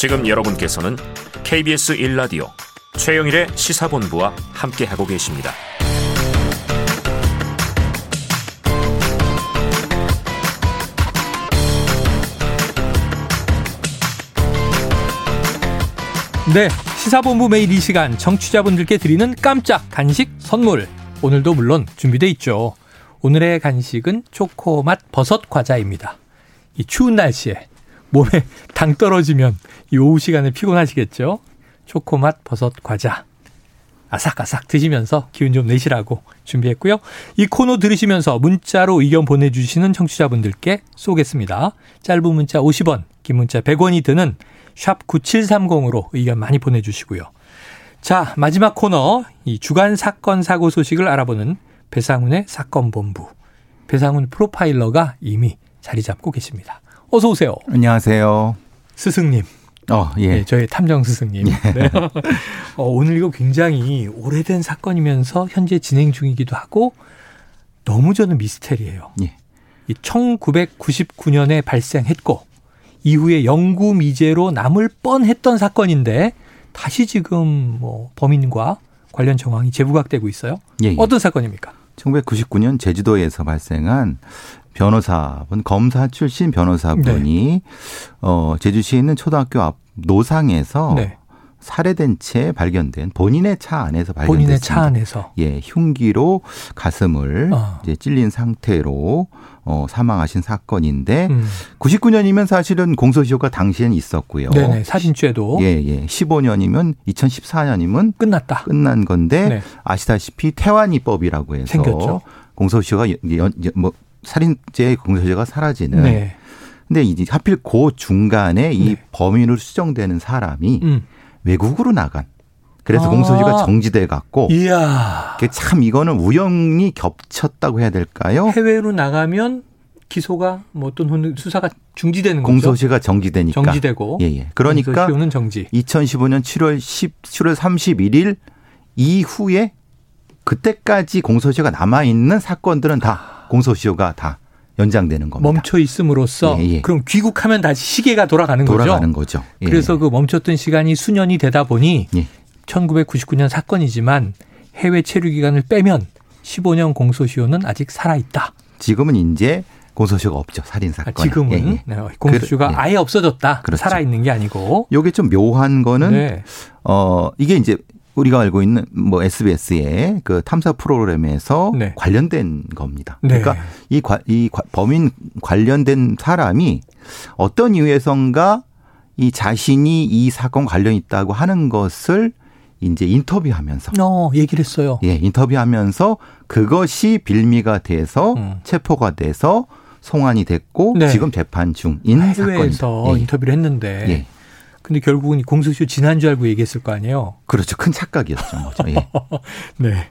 지금 여러분께서는 KBS 1라디오 최영일의 시사본부와 함께하고 계십니다. 네, 시사본부 매일 이 시간 청취자분들께 드리는 깜짝 간식 선물. 오늘도 물론 준비돼 있죠. 오늘의 간식은 초코맛 버섯 과자입니다. 이 추운 날씨에 몸에 당 떨어지면 이 오후 시간에 피곤하시겠죠? 초코맛 버섯 과자. 아삭아삭 드시면서 기운 좀 내시라고 준비했고요. 이 코너 들으시면서 문자로 의견 보내주시는 청취자분들께 쏘겠습니다. 짧은 문자 50원, 긴 문자 100원이 드는 샵 9730으로 의견 많이 보내주시고요. 자, 마지막 코너, 이 주간 사건 사고 소식을 알아보는 배상훈의 사건 본부. 배상훈 프로파일러가 이미 자리 잡고 계십니다. 어서 오세요. 안녕하세요. 스승님. 어, 예. 네, 저희 탐정 스승님. 네. 어, 오늘 이거 굉장히 오래된 사건이면서 현재 진행 중이기도 하고 너무 저는 미스테리예요. 예. 이 1999년에 발생했고 이후에 영구 미제로 남을 뻔했던 사건인데 다시 지금 뭐 범인과 관련 정황이 재부각되고 있어요. 예, 예. 어떤 사건입니까? 1999년 제주도에서 발생한 변호사분, 검사 출신 변호사분이 네. 어, 제주시에 있는 초등학교 앞 노상에서 네. 살해된 채 발견된 본인의 차 안에서 발견됐습니다. 본인의 차 안에서. 예, 흉기로 가슴을 어. 이제 찔린 상태로 어, 사망하신 사건인데 음. 99년이면 사실은 공소시효가 당시엔 있었고요. 네네. 사진죄도 예, 예. 15년이면 2014년이면 끝났다. 끝난 건데 네. 아시다시피 태완이법이라고 해서 생겼죠. 공소시효가 연, 연, 뭐 살인죄 공소시효가 사라지는. 네. 근데 이제 하필 그 중간에 이 네. 범인으로 수정되는 사람이 음. 외국으로 나간. 그래서 아. 공소시효가 정지돼 갖고 이야. 참 이거는 우연히 겹쳤다고 해야 될까요? 해외로 나가면 기소가 뭐 어떤 수사가 중지되는 거죠. 공소시효가 정지되니까. 정지되고. 예, 예. 그러니까 공소시효는 정지. 2015년 7월 10, 7월 31일 이후에 그때까지 공소시효가 남아 있는 사건들은 다 공소시효가 다 연장되는 겁니다. 멈춰 있음으로써 예, 예. 그럼 귀국하면 다시 시계가 돌아가는 돌아가는 거죠. 거죠. 예. 그래서 그 멈췄던 시간이 수년이 되다 보니 예. 1999년 사건이지만 해외 체류 기간을 빼면 15년 공소시효는 아직 살아 있다. 지금은 이제 공소시효가 없죠. 살인 아, 사건. 지금은 네, 공소시효가 그, 예. 아예 없어졌다. 그렇죠. 살아 있는 게 아니고. 요게 좀 묘한 거는 네. 어 이게 이제 우리가 알고 있는 뭐 SBS의 그 탐사 프로그램에서 네. 관련된 겁니다. 네. 그러니까 이, 과, 이 과- 범인 관련된 사람이 어떤 이유에선가 이 자신이 이 사건 관련 있다고 하는 것을 이제 인터뷰하면서 어, 얘기를 했어요. 예, 인터뷰하면서 그것이 빌미가 돼서 음. 체포가 돼서 송환이 됐고 네. 지금 재판 중인 사건입니다. 예. 인터뷰를 했는데 예. 근데 결국은 공소시효 지난 줄 알고 얘기했을 거 아니에요. 그렇죠. 큰 착각이었죠. 뭐죠. 예. 네.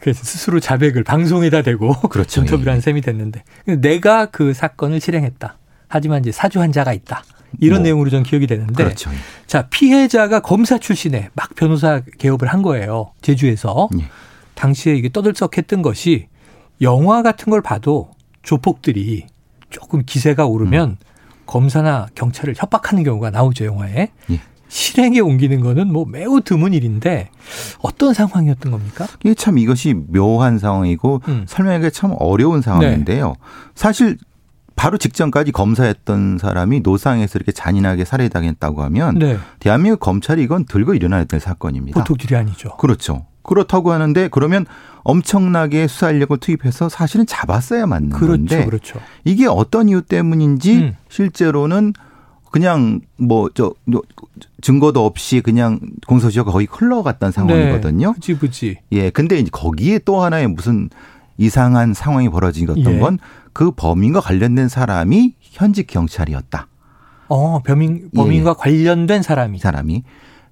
그래서 스스로 자백을 방송에다 대고 그렇죠. 인터뷰를 예. 한 셈이 됐는데 내가 그 사건을 실행했다. 하지만 이제 사주환자가 있다. 이런 뭐. 내용으로 전 기억이 되는데 그렇죠. 예. 자 피해자가 검사 출신에 막 변호사 개업을 한 거예요. 제주에서 예. 당시에 이게 떠들썩했던 것이 영화 같은 걸 봐도 조폭들이 조금 기세가 오르면 음. 검사나 경찰을 협박하는 경우가 나오죠 영화에. 예. 실행에 옮기는 거는 뭐 매우 드문 일인데 어떤 상황이었던 겁니까? 이게 참 이것이 묘한 상황이고 음. 설명하기 참 어려운 상황인데요. 사실 바로 직전까지 검사했던 사람이 노상에서 이렇게 잔인하게 살해당했다고 하면 네. 대한민국 검찰이 이건 들고 일어나야 될 사건입니다. 보통 일이 아니죠. 그렇죠. 그렇다고 하는데 그러면 엄청나게 수사 인력을 투입해서 사실은 잡았어야 맞는 그렇죠, 건데 그렇죠. 이게 어떤 이유 때문인지 음. 실제로는 그냥 뭐 저 증거도 없이 그냥 공소시효가 거의 흘러갔던 상황이거든요. 네, 그지 그지. 예. 근데 이제 거기에 또 하나의 무슨 이상한 상황이 벌어진 어떤 예. 건그 범인과 관련된 사람이 현직 경찰이었다. 어, 범인 범인과 관련된 사람이. 이 사람이.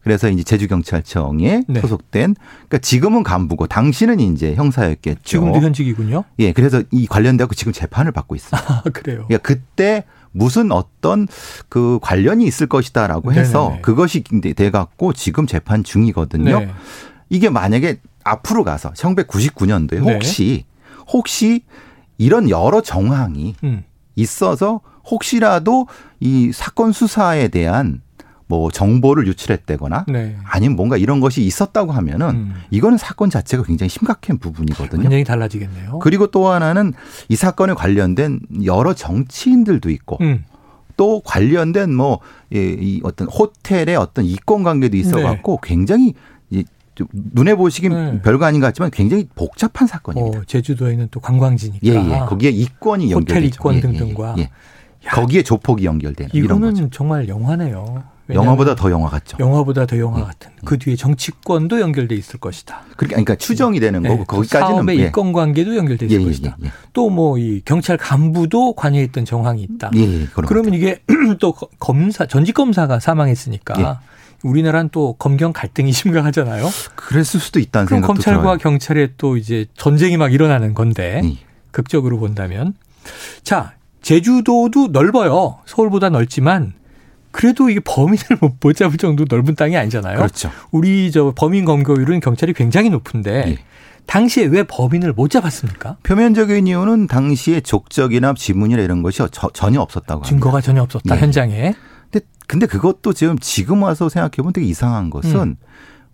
그래서 이제 제주경찰청에 네. 소속된 그러니까 지금은 간부고 당시는 이제 형사였겠죠. 지금도 현직이군요. 예. 그래서 이 관련되고 지금 재판을 받고 있습니다. 아, 그래요. 그러니까 그때 무슨 어떤 그 관련이 있을 것이다라고 해서 네네네. 그것이 돼 갖고 지금 재판 중이거든요. 네. 이게 만약에 앞으로 가서 1999년도에 네. 혹시 혹시 이런 여러 정황이 음. 있어서 혹시라도 이 사건 수사에 대한 뭐 정보를 유출했다거나 네. 아니면 뭔가 이런 것이 있었다고 하면은 음. 이거는 사건 자체가 굉장히 심각한 부분이거든요. 굉장히 달라지겠네요. 그리고 또 하나는 이 사건에 관련된 여러 정치인들도 있고 음. 또 관련된 뭐 이 어떤 호텔의 어떤 이권 관계도 있어 갖고 네. 굉장히 눈에 보시긴 네. 별거 아닌 것 같지만 굉장히 복잡한 사건입니다. 어, 제주도에는 또 관광지니까. 예, 예. 거기에 이권이 호텔 연결되죠. 이권 예, 예, 등등과. 예. 거기에 조폭이 연결되는 이거는 거죠. 정말 영화네요. 영화보다 더 영화 같죠. 영화보다 더 영화 예. 같은. 그 뒤에 정치권도 연결돼 있을 것이다. 그러니까, 그러니까 추정이 되는 거고 네, 거기까지는 사업의 예. 이권 관계도 연결돼 예, 있을 예, 것이다. 예, 예. 또뭐 이 경찰 간부도 관여했던 정황이 있다. 예, 예, 그러면 이게 또 거- 검사 전직 검사가 사망했으니까 예. 우리나라는 또 검경 갈등이 심각하잖아요. 그랬을 수도 있다는 생각도 검찰과 들어요. 경찰의 또 이제 전쟁이 막 일어나는 건데 예. 극적으로 본다면 자 제주도도 넓어요. 서울보다 넓지만 그래도 이게 범인을 못- 못 잡을 정도 넓은 땅이 아니잖아요. 그렇죠. 우리 저 범인 검거율은 경찰이 굉장히 높은데 예. 당시에 왜 범인을 못 잡았습니까? 표면적인 이유는 당시에 족적이나 지문이나 이런 것이 저- 전혀 없었다고 합니다. 증거가 전혀 없었다 네. 현장에. 근데, 근데 그것도 지금 지금 와서 생각해 보면 되게 이상한 것은 음.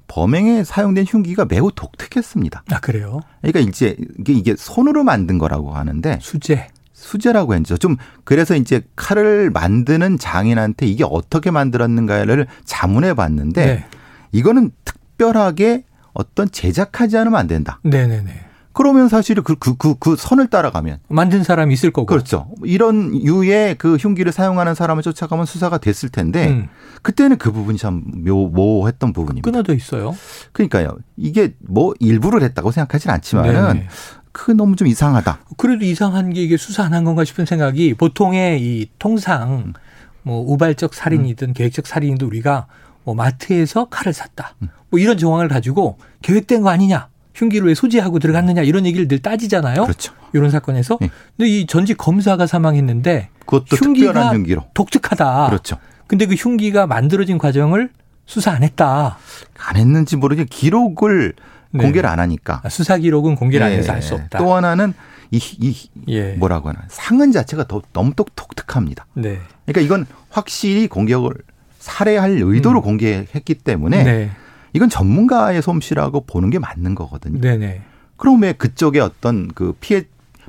범행에 사용된 흉기가 매우 독특했습니다. 아 그래요? 그러니까 이제 이게, 이게 손으로 만든 거라고 하는데 수제. 수제라고 했죠. 좀 그래서 이제 칼을 만드는 장인한테 이게 어떻게 만들었는가를 자문해 봤는데 네. 이거는 특별하게 어떤 제작하지 않으면 안 된다. 네네네. 그러면 사실 그, 그, 그, 그 선을 따라가면 만든 사람이 있을 거고. 그렇죠. 이런 유의 그 흉기를 사용하는 사람을 쫓아가면 수사가 됐을 텐데 음, 그때는 그 부분이 참 묘, 모호했던 부분입니다. 끊어져 있어요. 그러니까요. 이게 뭐 일부를 했다고 생각하진 않지만은 네네. 그 너무 좀 이상하다. 그래도 이상한 게 이게 수사 안한 건가 싶은 생각이 보통의 이 통상 뭐 우발적 살인이든 음. 계획적 살인이든 우리가 뭐 마트에서 칼을 샀다. 음. 뭐 이런 정황을 가지고 계획된 거 아니냐. 흉기를 왜 소지하고 들어갔느냐 이런 얘기를 늘 따지잖아요. 그렇죠. 이런 사건에서. 예. 근데 이 전직 검사가 사망했는데 그것도 흉기가 특별한 흉기로. 독특하다. 그렇죠. 근데 그 흉기가 만들어진 과정을 수사 안 했다. 안 했는지 모르지 기록을 네. 공개를 안 하니까. 아, 수사 기록은 공개를 안 예. 해서 알수 없다. 또 하나는 이, 이 예. 뭐라고 하나 상은 자체가 더 너무 독, 독특합니다. 네. 그러니까 이건 확실히 공격을 살해할 의도로 공개했기 때문에 음. 네. 이건 전문가의 솜씨라고 보는 게 맞는 거거든요. 네네. 그럼 왜 그쪽에 어떤 그 피해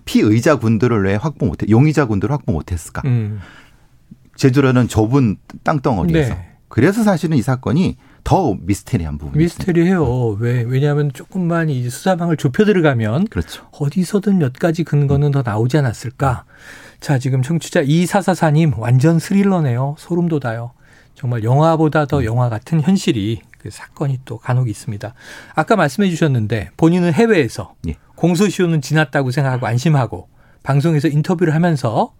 피의자 군들을 왜 확보 못해 용의자 군들을 확보 못했을까? 음. 제주도는 좁은 땅덩어리에서 네. 그래서 사실은 이 사건이 더 미스테리한 부분이. 미스테리해요. 왜? 왜냐하면 조금만 이 수사방을 좁혀 들어가면 그렇죠. 어디서든 몇 가지 근거는 더 나오지 않았을까. 자, 지금 청취자 이사사사님 완전 스릴러네요. 소름 돋아요. 정말 영화보다 더 영화 같은 현실이 그 사건이 또 간혹 있습니다. 아까 말씀해 주셨는데 본인은 해외에서 예. 공소시효는 지났다고 생각하고 안심하고 방송에서 인터뷰를 하면서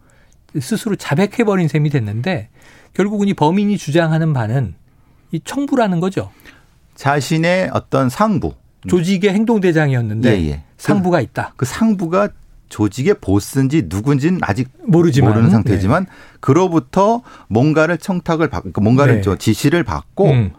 스스로 자백해버린 셈이 됐는데 결국은 이 범인이 주장하는 바는 이 청부라는 거죠. 자신의 어떤 상부, 조직의 행동 대장이었는데 예, 예. 상부가 있다. 그 상부가 조직의 보스인지 누군지는 아직 모르지만 모르는 상태지만 그로부터 뭔가를 청탁을 받고 뭔가를 네. 저 지시를 받고 음.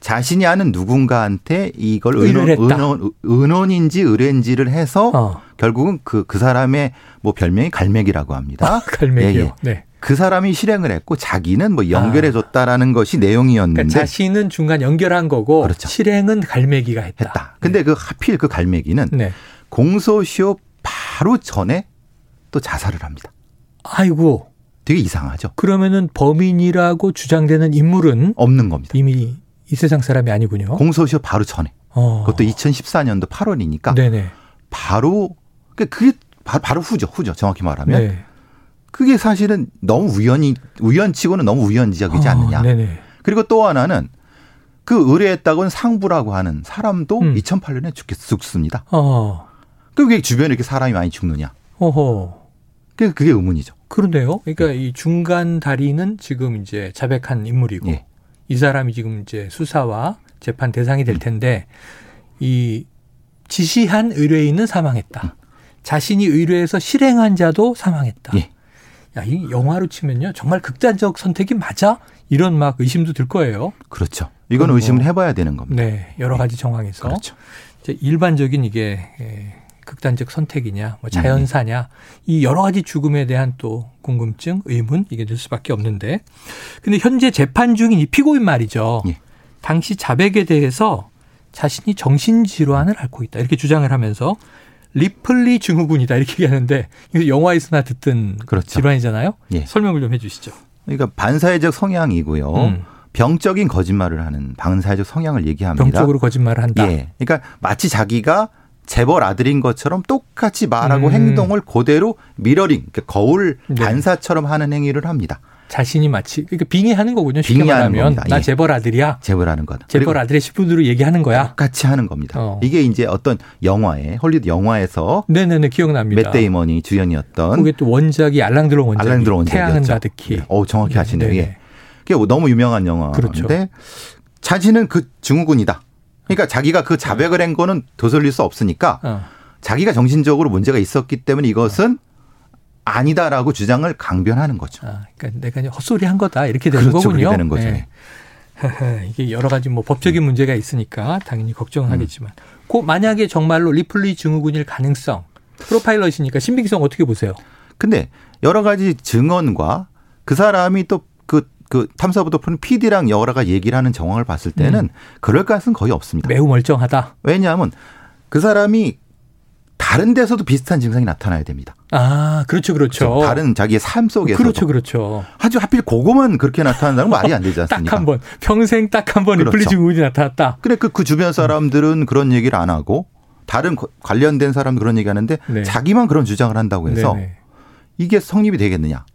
자신이 아는 누군가한테 이걸 했다. 은원, 은원인지 의뢰인지를 해서 어. 결국은 그, 그 사람의 뭐 별명이 갈매기라고 합니다. 아, 갈매기요. 예, 예. 네. 그 사람이 실행을 했고 자기는 뭐 연결해 줬다라는 것이 내용이었는데 그러니까 자신은 중간 연결한 거고 그렇죠. 실행은 갈매기가 했다. 했다. 근데 그 하필 그 갈매기는 네. 공소시효 바로 전에 또 자살을 합니다. 아이고. 되게 이상하죠. 그러면은 범인이라고 주장되는 인물은 없는 겁니다. 이미 이 세상 사람이 아니군요. 공소시효 바로 전에. 어. 그것도 2014년도 8월이니까 네네. 바로 그게 그게 바- 바로 후죠. 후죠. 정확히 말하면. 네. 그게 사실은 너무 우연히 우연치고는 너무 우연지적이지 어, 않느냐. 네네. 그리고 또 하나는 그 의뢰했다고는 상부라고 하는 사람도 음. 2008년에 죽, 죽습니다. 어. 그게 주변에 이렇게 사람이 많이 죽느냐. 어허. 그게 그게 의문이죠. 그런데요. 그러니까 이 중간 다리는 지금 이제 자백한 인물이고 예. 이 사람이 지금 이제 수사와 재판 대상이 음. 될 텐데 이 지시한 의뢰인은 사망했다. 자신이 의뢰해서 실행한 자도 사망했다. 예. 야, 이 영화로 치면요. 정말 극단적 선택이 맞아? 이런 막 의심도 들 거예요. 그렇죠. 이건 의심을 뭐- 해봐야 되는 겁니다. 네. 여러 가지 정황에서. 그렇죠. 이제 일반적인 이게 에, 극단적 선택이냐, 뭐 자연사냐, 이 여러 가지 죽음에 대한 또 궁금증, 의문 이게 될 수밖에 없는데, 근데 현재 재판 중인 이 피고인 말이죠. 예. 당시 자백에 대해서 자신이 정신질환을 앓고 있다 이렇게 주장을 하면서 리플리 증후군이다 이렇게 얘기하는데 이거 영화에서나 듣던 그렇죠. 질환이잖아요. 예. 설명을 좀 해주시죠. 그러니까 반사회적 성향이고요. 음. 병적인 거짓말을 하는 반사회적 성향을 얘기합니다. 병적으로 거짓말을 한다. 예. 그러니까 마치 자기가 재벌 아들인 것처럼 똑같이 말하고 음. 행동을 그대로 미러링, 그러니까 거울 네. 반사처럼 하는 행위를 합니다. 자신이 마치 그러니까 빙의하는 거군요. 쉽게 빙의하는 말하면 겁니다. 나 예. 재벌 아들이야. 재벌하는 것. 재벌 아들의 신분으로 얘기하는 거야. 똑같이 하는 겁니다. 어. 이게 이제 어떤 영화에 헐리우드 영화에서 네네네 기억납니다. 맷 데이먼이 주연이었던 그게 또 원작이 알랭 들롱 원작이 알랭 들롱 원작이었죠. 태양은 가득히. 네. 어 정확히 네, 아시네요. 네네. 예. 그게 너무 유명한 영화인데 그렇죠. 자신은 그 증후군이다. 그러니까 자기가 그 자백을 한 거는 되돌릴 수 없으니까 어. 자기가 정신적으로 문제가 있었기 때문에 이것은 아니다라고 주장을 강변하는 거죠. 아, 그러니까 내가 이제 헛소리 한 거다 이렇게 되는 그렇죠. 거군요. 그렇게 되는 거죠. 네. 이게 여러 가지 뭐 법적인 문제가 있으니까 당연히 걱정은 음. 하겠지만, 그 만약에 정말로 리플리 증후군일 가능성, 프로파일러시니까 신빙성 어떻게 보세요? 근데 여러 가지 증언과 그 사람이 또 그그 탐사보도 푸는 PD랑 여러 가지 얘기를 하는 정황을 봤을 때는 음. 그럴 가능성은 거의 없습니다. 매우 멀쩡하다. 왜냐하면 그 사람이 다른 데서도 비슷한 증상이 나타나야 됩니다. 아, 그렇죠, 그렇죠. 다른 자기의 삶 속에서도 그렇죠, 그렇죠. 아주 하필 그거만 그렇게 나타난다는 건 말이 안 되지 딱 않습니까? 한 번, 평생 딱 한번 리플리 그렇죠. 증후군이 나타났다. 그래 그, 그 주변 사람들은 그런 얘기를 안 하고 다른 거- 관련된 사람도 그런 얘기 하는데 네. 자기만 그런 주장을 한다고 해서 네네. 이게 성립이 되겠느냐?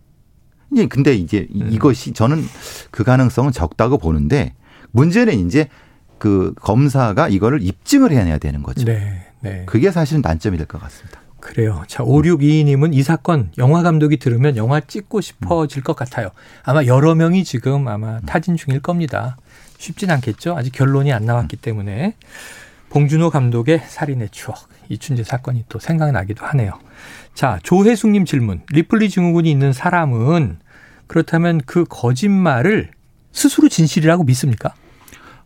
이제 근데 이제 이- 음. 이것이 저는 그 가능성은 적다고 보는데 문제는 이제 그 검사가 이거를 입증을 해내야 되는 거죠. 네, 네. 그게 사실은 난점이 될 것 같습니다. 그래요. 자, 5622님은 이 사건 영화 감독이 들으면 영화 찍고 싶어질 것 같아요. 아마 여러 명이 지금 아마 타진 중일 겁니다. 쉽진 않겠죠. 아직 결론이 안 나왔기 때문에. 봉준호 감독의 살인의 추억. 이춘재 사건이 또 생각나기도 하네요. 자, 조혜숙님 질문. 리플리 증후군이 있는 사람은 그렇다면 그 거짓말을 스스로 진실이라고 믿습니까?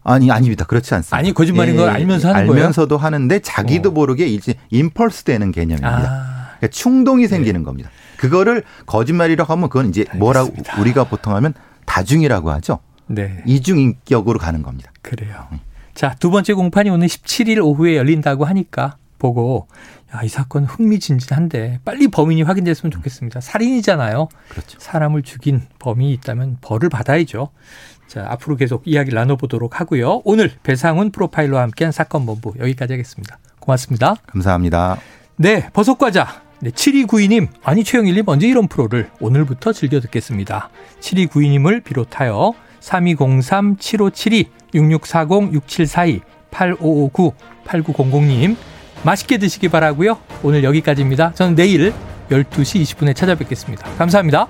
아니 아닙니다. 그렇지 않습니다. 아니, 거짓말인 걸 알면서 하는 거예요? 알면서도 하는데 자기도 어. 모르게 이제 임펄스 되는 개념입니다. 아, 그러니까 충동이 생기는 겁니다. 그거를 거짓말이라고 하면 그건 이제 뭐라고 알겠습니다. 우리가 보통 하면 다중이라고 하죠. 네. 이중 인격으로 가는 겁니다. 그래요. 자, 두 번째 공판이 오늘 17일 오후에 열린다고 하니까 보고 야, 이 사건 흥미진진한데 빨리 범인이 확인됐으면 좋겠습니다. 살인이잖아요. 그렇죠. 사람을 죽인 범인이 있다면 벌을 받아야죠. 자, 앞으로 계속 이야기 나눠보도록 하고요. 오늘 배상훈 프로파일러와 함께한 사건 본부 여기까지 하겠습니다. 고맙습니다. 감사합니다. 네, 버섯과자. 네, 7292님, 아니 최영일님 언제 이런 프로를 오늘부터 즐겨 듣겠습니다. 7292님을 비롯하여 3203-7572-6640-6742-8559-8900님 맛있게 드시기 바라고요. 오늘 여기까지입니다. 저는 내일 12시 20분에 찾아뵙겠습니다. 감사합니다.